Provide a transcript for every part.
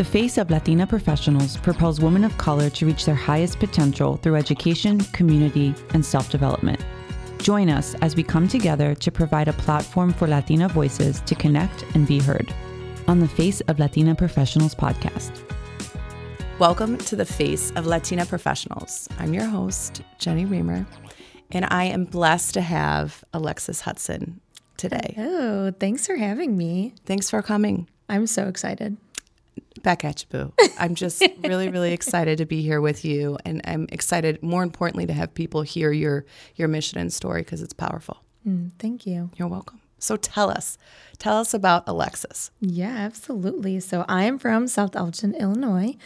The Face of Latina Professionals propels women of color to reach their highest potential through education, community, and self development. Join us as we come together to provide a platform for Latina voices to connect and be heard on the Face of Latina Professionals podcast. Welcome to the Face of Latina Professionals. I'm your host, Jennie Raymer, and I am blessed to have Alexis Hutson today. Oh, thanks for having me. Thanks for coming. I'm so excited. Back at you, boo. I'm just really, really excited to be here with you, and I'm excited, more importantly, to have people hear your your mission and story because it's powerful. Mm, thank you. You're welcome. So tell us, tell us about Alexis. Yeah, absolutely. So I am from South Elgin, Illinois.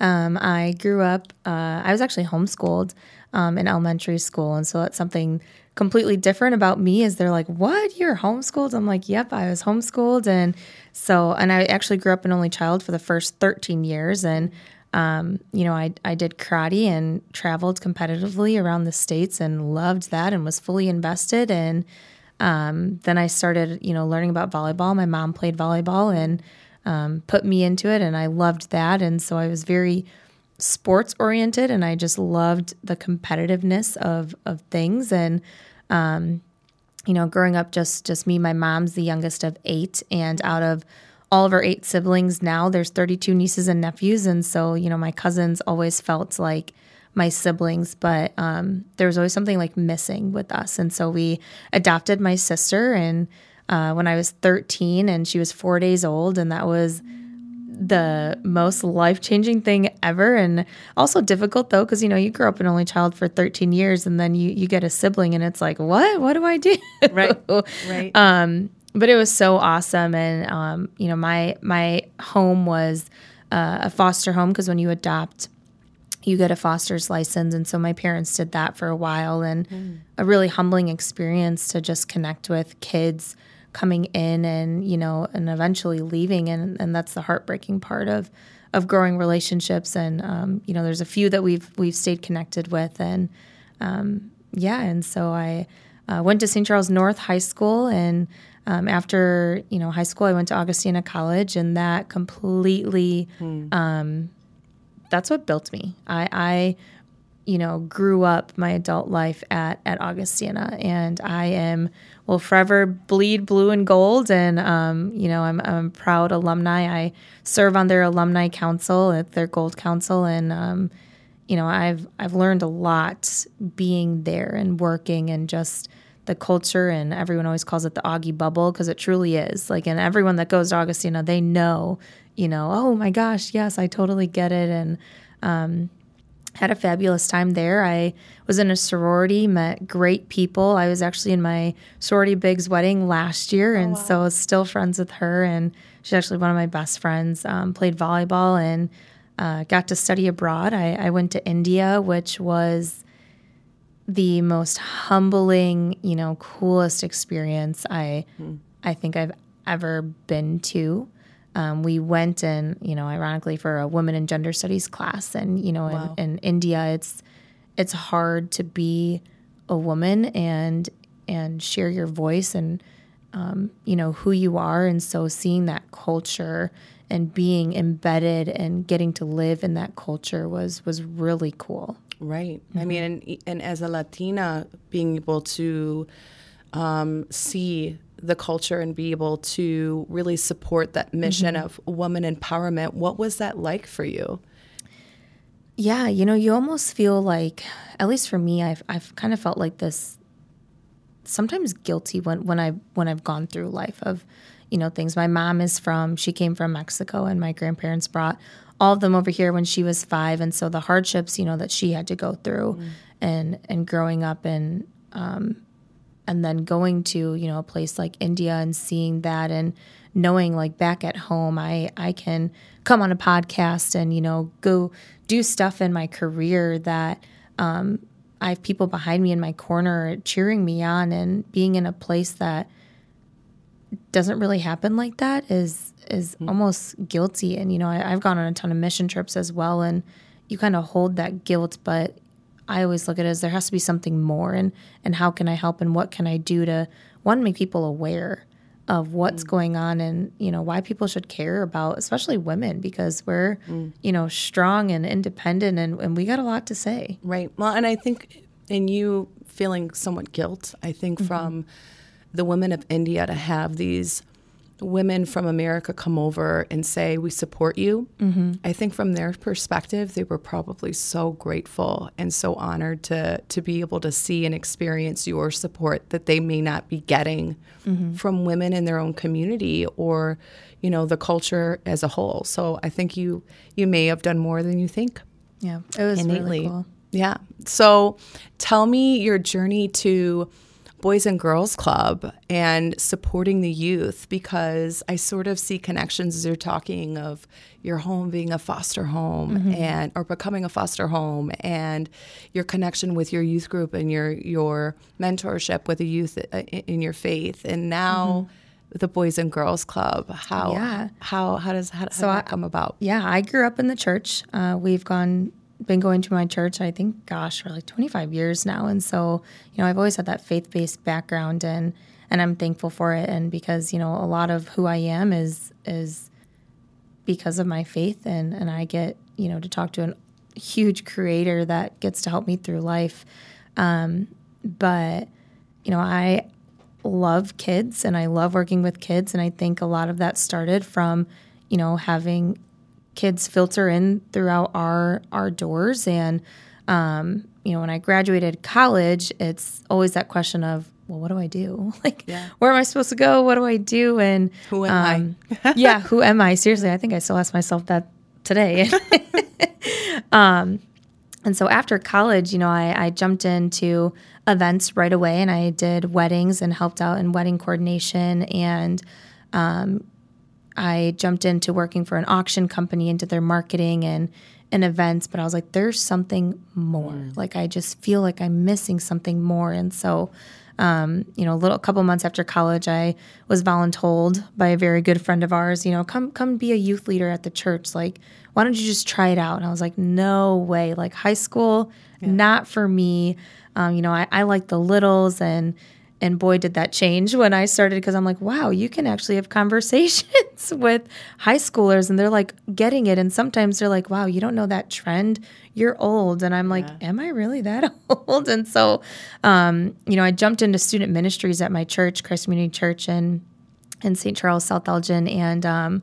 Um, I grew up. Uh, I was actually homeschooled um, in elementary school, and so that's something completely different about me. Is they're like, "What? You're homeschooled?" I'm like, "Yep, I was homeschooled," and so and I actually grew up an only child for the first 13 years, and um, you know, I I did karate and traveled competitively around the states and loved that and was fully invested. And um, then I started, you know, learning about volleyball. My mom played volleyball and um, put me into it, and I loved that. And so I was very sports oriented, and I just loved the competitiveness of of things. And um, you know, growing up, just just me, my mom's the youngest of eight, and out of all of our eight siblings now, there's 32 nieces and nephews, and so you know, my cousins always felt like my siblings, but um, there was always something like missing with us, and so we adopted my sister and uh, when I was 13 and she was four days old. And that was the most life changing thing ever. And also difficult though, because you know, you grow up an only child for 13 years and then you, you get a sibling and it's like, what? What do I do? Right. Right. Um, but it was so awesome. And, um, you know, my, my home was uh, a foster home because when you adopt, you get a foster's license. And so my parents did that for a while and mm. a really humbling experience to just connect with kids coming in and you know and eventually leaving. And and that's the heartbreaking part of of growing relationships. And um, you know there's a few that we've we've stayed connected with. And um, yeah. And so I uh, went to St. Charles North High School. And um, after you know high school I went to Augustana College. And that completely hmm. that's what built me. I, I you know, grew up my adult life at at Augustana, and I am will forever bleed blue and gold. And um, you know, I'm, I'm a proud alumni. I serve on their alumni council, at their gold council, and um, you know, I've I've learned a lot being there and working and just the culture. And everyone always calls it the Augie bubble because it truly is. Like, and everyone that goes to Augustana, they know, you know, oh my gosh, yes, I totally get it, and um, had a fabulous time there. I was in a sorority, met great people. I was actually in my sorority big's wedding last year, oh, and wow. so I was still friends with her. And she's actually one of my best friends. Um, played volleyball and uh, got to study abroad. I, I, went to India, which was the most humbling, you know, coolest experience I hmm. I think I've ever been to um, we went and you know ironically for a women and gender studies class and you know wow. in, in, india it's it's hard to be a woman and and share your voice and um, you know who you are and so seeing that culture and being embedded and getting to live in that culture was was really cool right mm-hmm. i mean and, and as a latina being able to um, see the culture and be able to really support that mission mm-hmm. of woman empowerment. What was that like for you? Yeah, you know, you almost feel like, at least for me, I've I've kind of felt like this. Sometimes guilty when when I when I've gone through life of, you know, things. My mom is from she came from Mexico, and my grandparents brought all of them over here when she was five, and so the hardships, you know, that she had to go through, mm. and and growing up and um, and then going to you know a place like India and seeing that and knowing like back at home I I can come on a podcast and you know go do stuff in my career that um, I have people behind me in my corner cheering me on and being in a place that doesn't really happen like that is is mm-hmm. almost guilty and you know I, I've gone on a ton of mission trips as well and you kind of hold that guilt but I always look at it as there has to be something more and and how can I help and what can I do to one make people aware of what's mm. going on and you know why people should care about especially women because we're mm. you know strong and independent and, and we got a lot to say. Right. Well, and I think in you feeling somewhat guilt, I think mm-hmm. from the women of India to have these women from America come over and say, We support you. Mm-hmm. I think from their perspective, they were probably so grateful and so honored to, to be able to see and experience your support that they may not be getting mm-hmm. from women in their own community or, you know, the culture as a whole. So I think you you may have done more than you think yeah it was innately. really cool Yeah. So tell me your journey to Boys and Girls Club and supporting the youth because I sort of see connections as you're talking of your home being a foster home and or becoming a foster home and your connection with your youth group and your your mentorship with the youth uh, in your faith and now the Boys and Girls Club how Yeah. how how does how, how So did I- that come about Yeah, I grew up in the church. Uh, we've gone, been going to my church, I think, gosh, for like 25 years now. And so, you know, I've always had that faith based background and, and I'm thankful for it. And because, you know, a lot of who I am is, is because of my faith and, and I get, you know, to talk to a huge creator that gets to help me through life. Um, but, you know, I love kids and I love working with kids. And I think a lot of that started from, you know, having kids filter in throughout our our doors. And um, you know when i graduated college it's always that question of well what do i do? Like Yeah. where am i supposed to go? What do i do? And Who am I? yeah who am i? Seriously i think i still ask myself that today. Um, and so after college you know I, I jumped into events right away and i did weddings and helped out in wedding coordination and I jumped into working for an auction company into their marketing and and events, but I was like, there's something more. Like I just feel like I'm missing something more. And so, um, you know, a little a couple months after college, I was voluntold by a very good friend of ours. You know, come come be a youth leader at the church. Like, why don't you just try it out? And I was like, no way. Like high school, not for me. Um, you know, I, I like the littles and and boy, did that change when I started because I'm like, wow, you can actually have conversations with high schoolers and they're like getting it. And sometimes they're like, wow, you don't know that trend. You're old. And I'm like, am I really that old? And so, um, you know, I jumped into student ministries at my church, Christ Community Church in, in St. Charles, South Elgin. And um,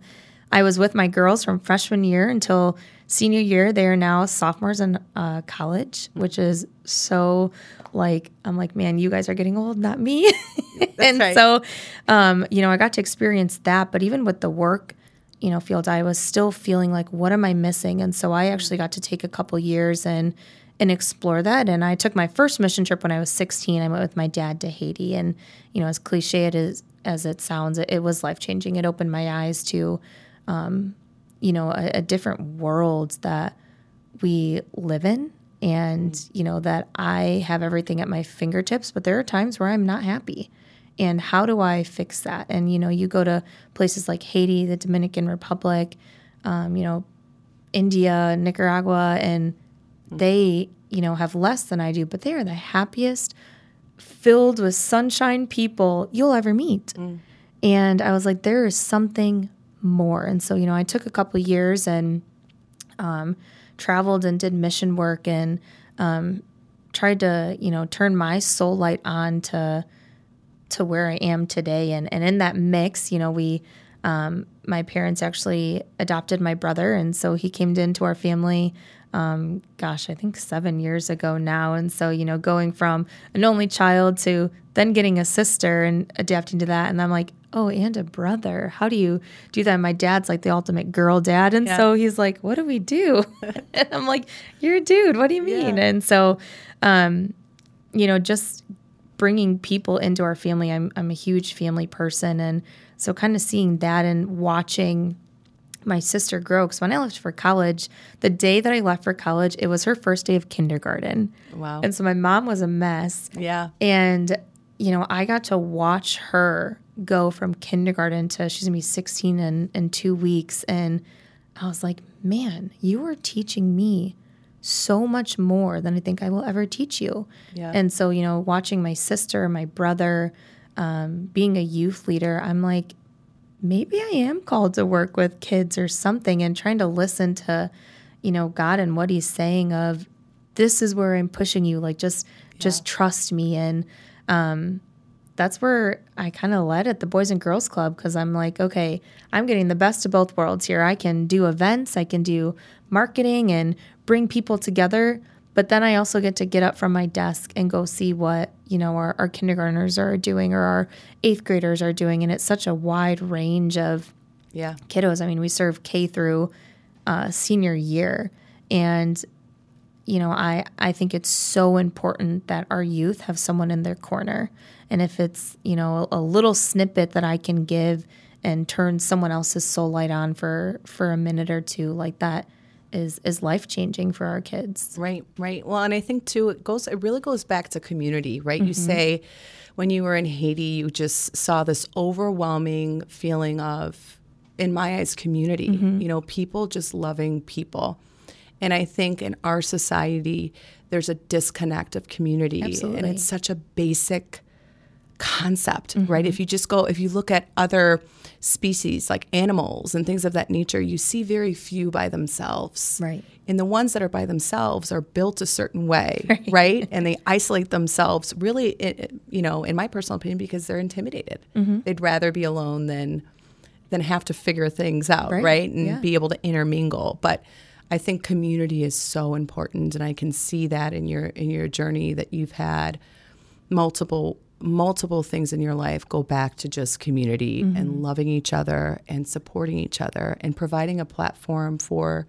I was with my girls from freshman year until senior year. They are now sophomores in uh, college, which is so like, I'm like, man, you guys are getting old, not me. and right. so, um, you know, I got to experience that. But even with the work, you know, field, I was still feeling like, what am I missing? And so I actually got to take a couple years and and explore that. And I took my first mission trip when I was 16. I went with my dad to Haiti, and you know, as cliche it is as it sounds, it, it was life changing. It opened my eyes to, um, you know, a, a different world that we live in, and mm. you know that I have everything at my fingertips. But there are times where I'm not happy and how do I fix that? And you know, you go to places like Haiti, the Dominican Republic, um, you know, India, Nicaragua, and mm. they, you know, have less than I do, but they are the happiest, filled with sunshine people you'll ever meet. Mm. And I was like, there is something more. And so, you know, I took a couple years and um, traveled and did mission work and um, tried to, you know, turn my soul light on to to where I am today. And and in that mix, you know, we um, my parents actually adopted my brother, and so he came into our family. Um, gosh, I think seven years ago now. And so, you know, going from an only child to then getting a sister and adapting to that. And I'm like, oh, and a brother. How do you do that? And my dad's like the ultimate girl dad. And so he's like, what do we do? and I'm like, you're a dude. What do you mean? Yeah. And so, um, you know, just bringing people into our family. I'm I'm a huge family person, and so kind of seeing that and watching my sister grow. Because when I left for college, the day that I left for college, it was her first day of kindergarten. Wow. And so my mom was a mess, yeah. and you know I got to watch her go from kindergarten to she's gonna be 16 in in two weeks, and I was like, man, you are teaching me so much more than I think I will ever teach you. Yeah. And so, you know, watching my sister, my brother, um, being a youth leader, I'm like, maybe I am called to work with kids or something and trying to listen to, you know, God and what he's saying of this is where I'm pushing you. Like just yeah. just trust me. And um that's where I kind of led at the Boys and Girls Club because I'm like, okay, I'm getting the best of both worlds here. I can do events, I can do marketing and bring people together, but then I also get to get up from my desk and go see what, you know, our, our kindergartners are doing or our eighth graders are doing. And it's such a wide range of yeah kiddos. I mean, we serve K through uh, senior year. And you know, I, I think it's so important that our youth have someone in their corner. And if it's, you know, a, a little snippet that I can give and turn someone else's soul light on for for a minute or two like that is is life changing for our kids. Right, right. Well, and I think too it goes it really goes back to community, right? Mm-hmm. You say when you were in Haiti, you just saw this overwhelming feeling of in my eyes community, mm-hmm. you know, people just loving people. And I think in our society, there's a disconnect of community. Absolutely. And it's such a basic concept, mm-hmm. right? If you just go, if you look at other species like animals and things of that nature, you see very few by themselves. Right. And the ones that are by themselves are built a certain way, right? right? And they isolate themselves really, you know, in my personal opinion, because they're intimidated. Mm-hmm. They'd rather be alone than than have to figure things out, right? right? And yeah. be able to intermingle. But I think community is so important, and I can see that in your in your journey that you've had multiple multiple things in your life go back to just community mm-hmm. and loving each other and supporting each other and providing a platform for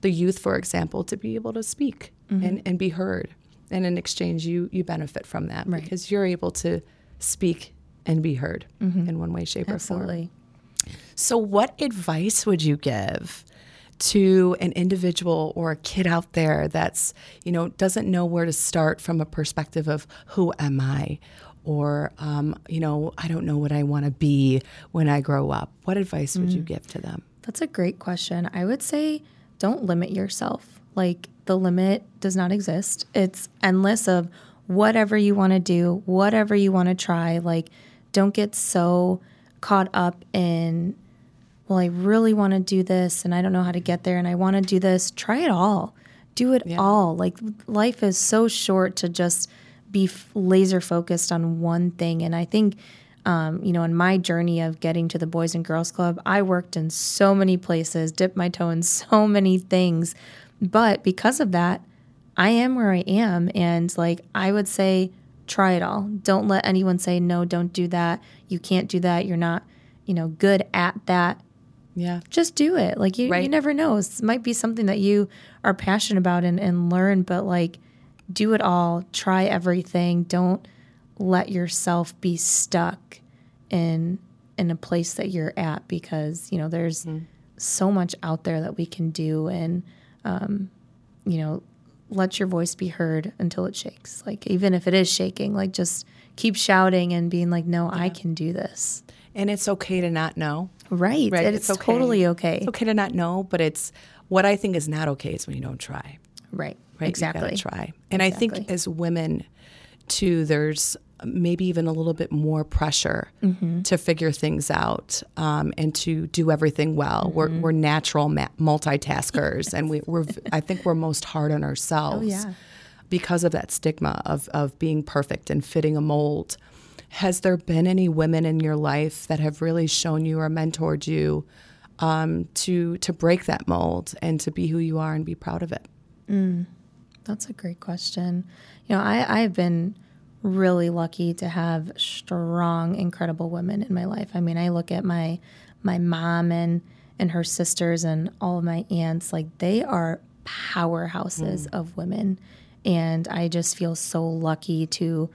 the youth, for example, to be able to speak mm-hmm. and, and be heard. And in exchange, you you benefit from that right. because you're able to speak and be heard mm-hmm. in one way, shape, Absolutely. or form. So, what advice would you give to an individual or a kid out there that's, you know, doesn't know where to start from a perspective of who am I? Or, um, you know, I don't know what I want to be when I grow up. What advice would mm. you give to them? That's a great question. I would say don't limit yourself. Like the limit does not exist, it's endless of whatever you want to do, whatever you want to try. Like, don't get so caught up in well, I really want to do this and I don't know how to get there and I want to do this. Try it all. Do it yeah. all. Like life is so short to just be f- laser focused on one thing. And I think, um, you know, in my journey of getting to the Boys and Girls Club, I worked in so many places, dipped my toe in so many things. But because of that, I am where I am. And like, I would say, try it all. Don't let anyone say, no, don't do that. You can't do that. You're not, you know, good at that yeah. Just do it. Like you, right. you never know. It might be something that you are passionate about and, and learn, but like do it all. Try everything. Don't let yourself be stuck in in a place that you're at because, you know, there's mm-hmm. so much out there that we can do and um, you know, let your voice be heard until it shakes. Like even if it is shaking, like just keep shouting and being like, No, yeah. I can do this. And it's okay to not know. Right. right? It's, it's okay. totally okay. It's okay to not know, but it's what I think is not okay is when you don't try. Right. Right. Exactly. Try. And exactly. I think as women, too, there's maybe even a little bit more pressure mm-hmm. to figure things out um, and to do everything well. Mm-hmm. We're, we're natural ma- multitaskers, and we, are I think we're most hard on ourselves oh, yeah. because of that stigma of of being perfect and fitting a mold. Has there been any women in your life that have really shown you or mentored you um, to to break that mold and to be who you are and be proud of it? Mm, that's a great question. You know, I I've been really lucky to have strong, incredible women in my life. I mean, I look at my my mom and and her sisters and all of my aunts like they are powerhouses mm. of women and I just feel so lucky to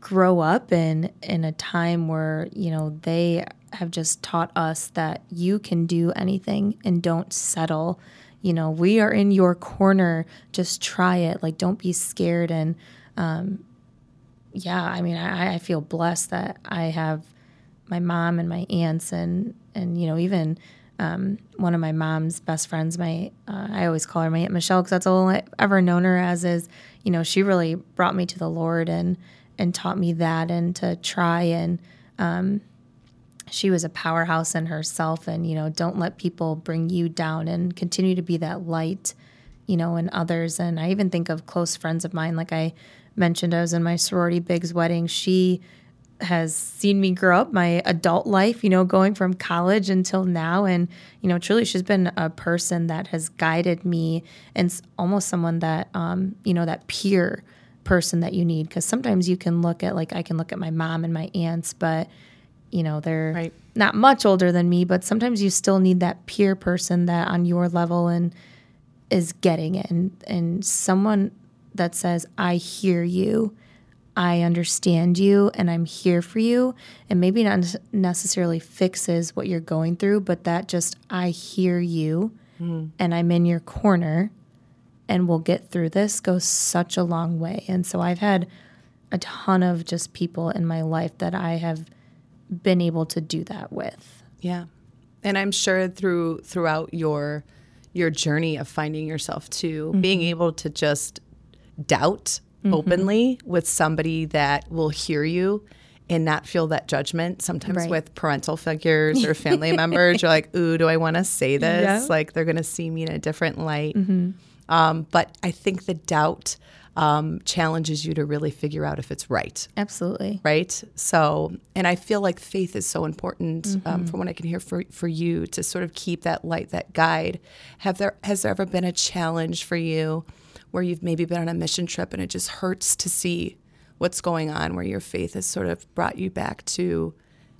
grow up in in a time where you know they have just taught us that you can do anything and don't settle you know we are in your corner. Just try it. Like don't be scared. And um, yeah i mean I, I feel blessed that i have my mom and my aunts and and you know even um, one of my mom's best friends my uh, i always call her my aunt michelle because that's all i've ever known her as is you know she really brought me to the lord and and taught me that and to try and um, she was a powerhouse in herself and you know don't let people bring you down and continue to be that light you know in others and i even think of close friends of mine like i mentioned i was in my sorority big's wedding she has seen me grow up my adult life, you know, going from college until now. And, you know, truly she's been a person that has guided me and almost someone that, um, you know, that peer person that you need. Cause sometimes you can look at, like, I can look at my mom and my aunts, but, you know, they're Right. not much older than me, but sometimes you still need that peer person that on your level and is getting it. And, and someone that says, I hear you I understand you and I'm here for you. And maybe not necessarily fixes what you're going through, but that just, I hear you hmm. and I'm in your corner and we'll get through this goes such a long way. And so I've had a ton of just people in my life that I have been able to do that with. Yeah. And I'm sure through throughout your your journey of finding yourself too, being mm-hmm. able to just doubt mm-hmm. openly with somebody that will hear you and not feel that judgment. Sometimes Right. with parental figures or family members, you're like, ooh, do I want to say this? Yeah. Like they're going to see me in a different light. Mm-hmm. Um, but I think the doubt um, challenges you to really figure out if it's right Absolutely. right? So, and I feel like faith is so important Mm-hmm. um, from what I can hear for for you to sort of keep that light, that guide. Have there has there ever been a challenge for you where you've maybe been on a mission trip and it just hurts to see what's going on, where your faith has sort of brought you back to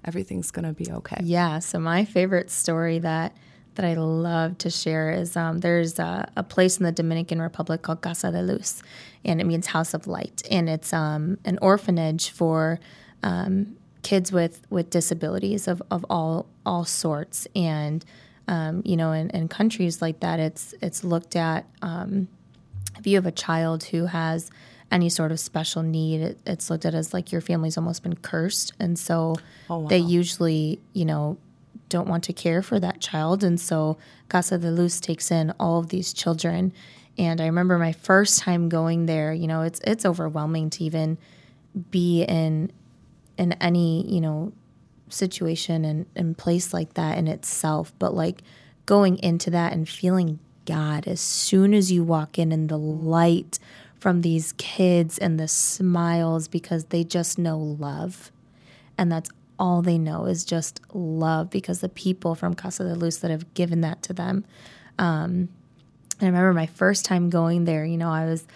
everything's going to be okay? Yeah. So my favorite story that that I love to share is um, there's a, a place in the Dominican Republic called Casa de Luz, and it means House of Light, and it's um, an orphanage for um, kids with with disabilities of, of all all sorts, and um, you know, in, in countries like that, it's it's looked at. Um, if you have a child who has any sort of special need, it, it's looked at as like your family's almost been cursed, and so they usually, you know, don't want to care for that child, and so Casa de Luz takes in all of these children. And I remember my first time going there. You know, it's it's overwhelming to even be in in any you know situation and, and place like that in itself, but like going into that and feeling God as soon as you walk in and the light from these kids and the smiles because they just know love. And that's all they know is just love because the people from Casa de Luz that have given that to them. Um, I remember my first time going there, you know, I was,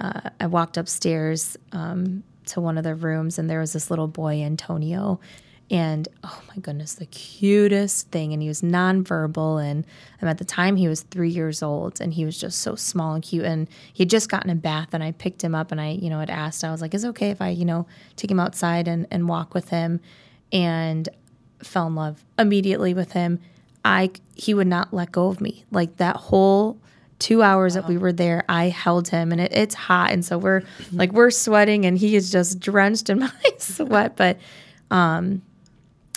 uh, I walked upstairs um, to one of the rooms and there was this little boy, Antonio. And oh my goodness, the cutest thing. And he was nonverbal. And um, at the time, he was three years old and he was just so small and cute. And he had just gotten a bath. And I picked him up and I, you know, had asked, I was like, is it okay if I, you know, take him outside and, and walk with him? And fell in love immediately with him. I he would not let go of me. Like that whole two hours that we were there, I held him, and it, it's hot, and so we're like we're sweating, and he is just drenched in my sweat. But um,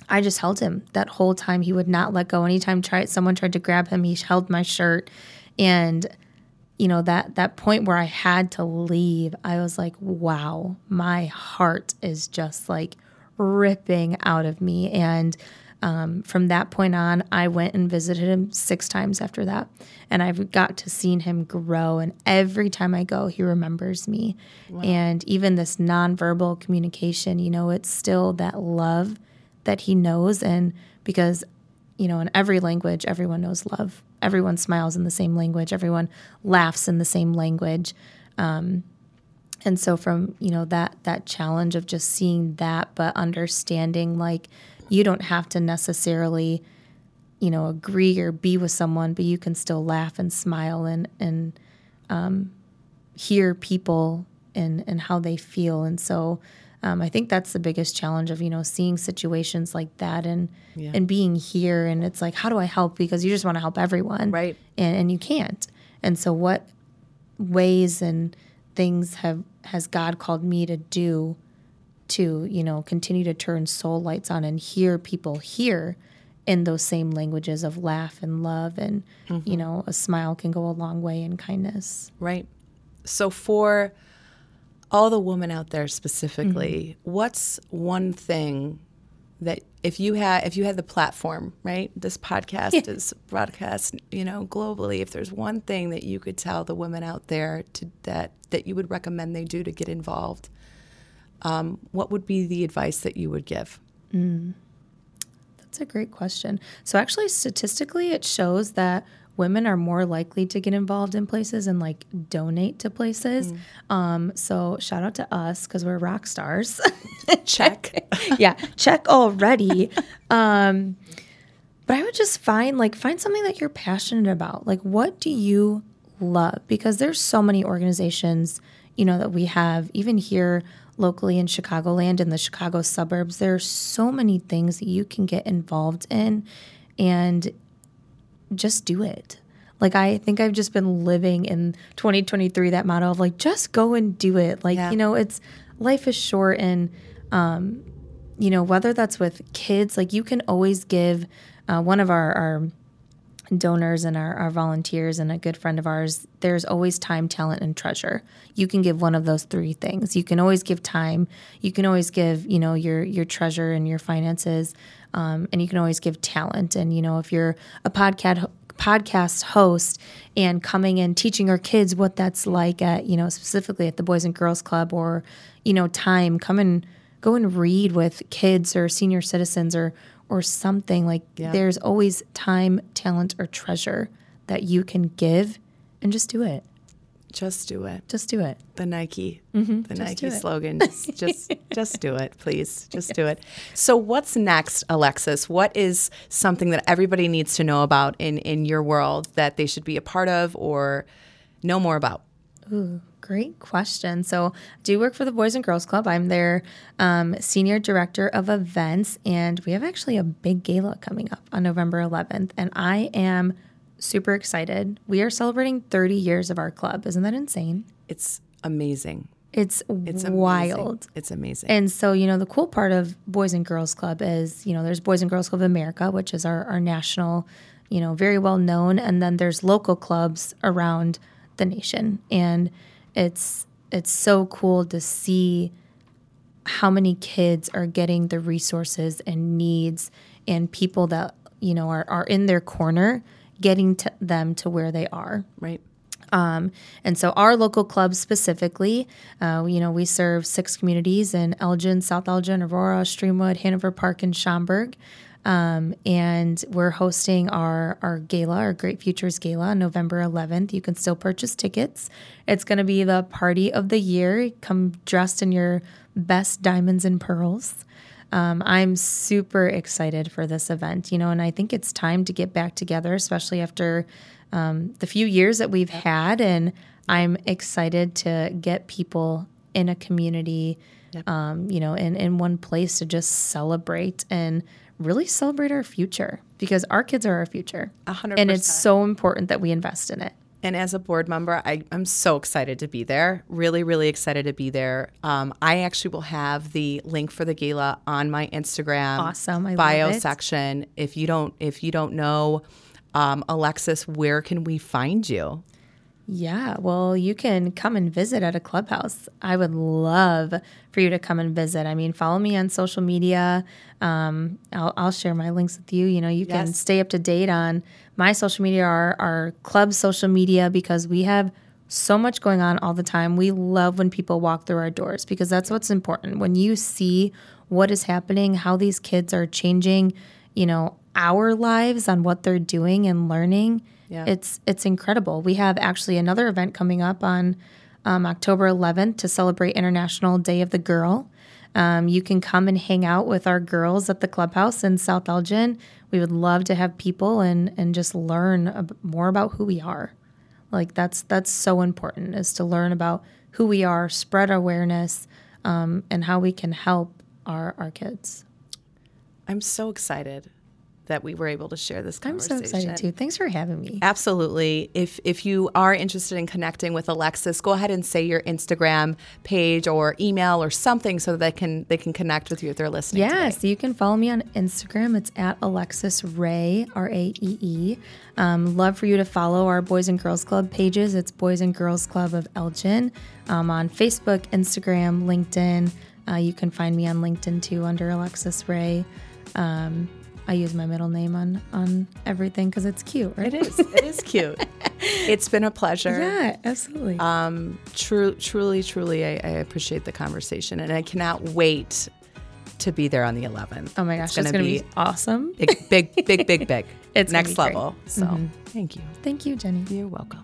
I just held him that whole time. He would not let go. Anytime try someone tried to grab him, he held my shirt, and you know that that point where I had to leave, I was like, wow, my heart is just like ripping out of me. And um, from that point on, I went and visited him six times after that, and I've got to seen him grow. And every time I go, he remembers me. And even this nonverbal communication, you know, it's still that love that he knows, and because you know, in every language, everyone knows love. Everyone smiles in the same language. Everyone laughs in the same language. Um, and so, from you know that that challenge of just seeing that, but understanding like you don't have to necessarily, you know, agree or be with someone, but you can still laugh and smile and and um, hear people and and how they feel. And so, um, I think that's the biggest challenge of you know seeing situations like that and Yeah. and being here. And it's like, how do I help? Because you just want to help everyone, Right. And, and you can't. And so, what ways and things have has God called me to do to you know continue to turn soul lights on and hear people hear in those same languages of laugh and love and you mm-hmm. know a smile can go a long way in kindness. Right. So for all the women out there specifically, mm-hmm. what's one thing that if you had if you had the platform, right? This podcast is broadcast, you know, globally. If there's one thing that you could tell the women out there to that that you would recommend they do to get involved, um, what would be the advice that you would give? That's a great question. So, actually, statistically, it shows that women are more likely to get involved in places and like donate to places. Um, so, shout out to us because we're rock stars. Check. yeah, check already. Um, but I would just find like find something that you're passionate about. Like, what do you love? Because there's so many organizations, you know, that we have even here locally in Chicagoland in the Chicago suburbs. There are so many things that you can get involved in, and just do it. Like I think I've just been living in 2023 that motto of like just go and do it. Like Yeah. you know, it's life is short and um you know whether that's with kids like you can always give uh, one of our, our donors and our, our volunteers and a good friend of ours there's always time talent and treasure you can give one of those three things you can always give time you can always give you know your your treasure and your finances um, and you can always give talent. And you know if you're a podcast podcast host and coming and teaching our kids what that's like at you know specifically at the boys and girls club or you know time come and go and read with kids or senior citizens or or something. Like Yeah. there's always time talent or treasure that you can give and just do it Just do it. just do it The Nike, the Nike slogan. Just, just, just do it, please. Just do it. So, what's next, Alexis? What is something that everybody needs to know about in in your world that they should be a part of or know more about? Ooh, great question. So, I do work for the Boys and Girls Club. I'm their um, senior director of events, and we have actually a big gala coming up on November 11th. And I am super excited. We are celebrating 30 years of our club. Isn't that insane? It's amazing. It's, It's amazing. wild. It's amazing. And so, you know, the cool part of Boys and Girls Club is, you know, there's Boys and Girls Club America, which is our, our national, you know, very well known. And then there's local clubs around the nation. And it's it's so cool to see how many kids are getting the resources and needs and people that, you know, are, are in their corner getting to them to where they are. right. Um, and so our local clubs specifically, uh, you know, we serve six communities in Elgin, South Elgin, Aurora, Streamwood, Hanover Park, and Schaumburg. Um, and we're hosting our, our gala, our Great Futures Gala, on November 11th. You can still purchase tickets. It's going to be the party of the year. Come dressed in your best diamonds and pearls. Um, I'm super excited for this event, you know, and I think it's time to get back together, especially after um, the few years that we've had. And I'm excited to get people in a community, um, you know, in, in one place to just celebrate and really celebrate our future because our kids are our future. A hundred And it's so important that we invest in it. And as a board member, I, I'm so excited to be there. Really, really excited to be there. Um, I actually will have the link for the gala on my Instagram Awesome. I bio section. If you don't, if you don't know, um, Alexis, where can we find you? Yeah, well, you can come and visit at a clubhouse. I would love for you to come and visit. I mean, follow me on social media. Um, I'll, I'll share my links with you. You know, you can stay up to date on my social media, our, our club social media, because we have so much going on all the time. We love when people walk through our doors because that's what's important. When you see what is happening, how these kids are changing, you know, our lives on what they're doing and learning Yeah. it's it's incredible. We have actually another event coming up on um, October 11th to celebrate International Day of the Girl. Um, you can come and hang out with our girls at the clubhouse in South Elgin. We would love to have people and and just learn more about who we are. Like that's that's so important is to learn about who we are, spread awareness, um, and how we can help our our kids. I'm so excited. That we were able to share this conversation. I'm so excited too. Thanks for having me. Absolutely. If if you are interested in connecting with Alexis, go ahead and say your Instagram page or email or something so that they can they can connect with you if they're listening. Yeah, today. so you can follow me on Instagram. It's at Alexis Ray, R A E E. Um, love for you to follow our Boys and Girls Club pages. It's Boys and Girls Club of Elgin um, on Facebook, Instagram, LinkedIn. Uh, you can find me on LinkedIn too under Alexis Ray. Um, I use my middle name on on everything because it's cute, right? It is. It is cute. it's been a pleasure. Yeah, absolutely. Um, true, truly, truly, I, I appreciate the conversation, and I cannot wait to be there on the 11th. oh my gosh, it's gonna, be, awesome. big, big, big, big, big. It's next be level. So, thank you. Thank you, Jennie. You're welcome.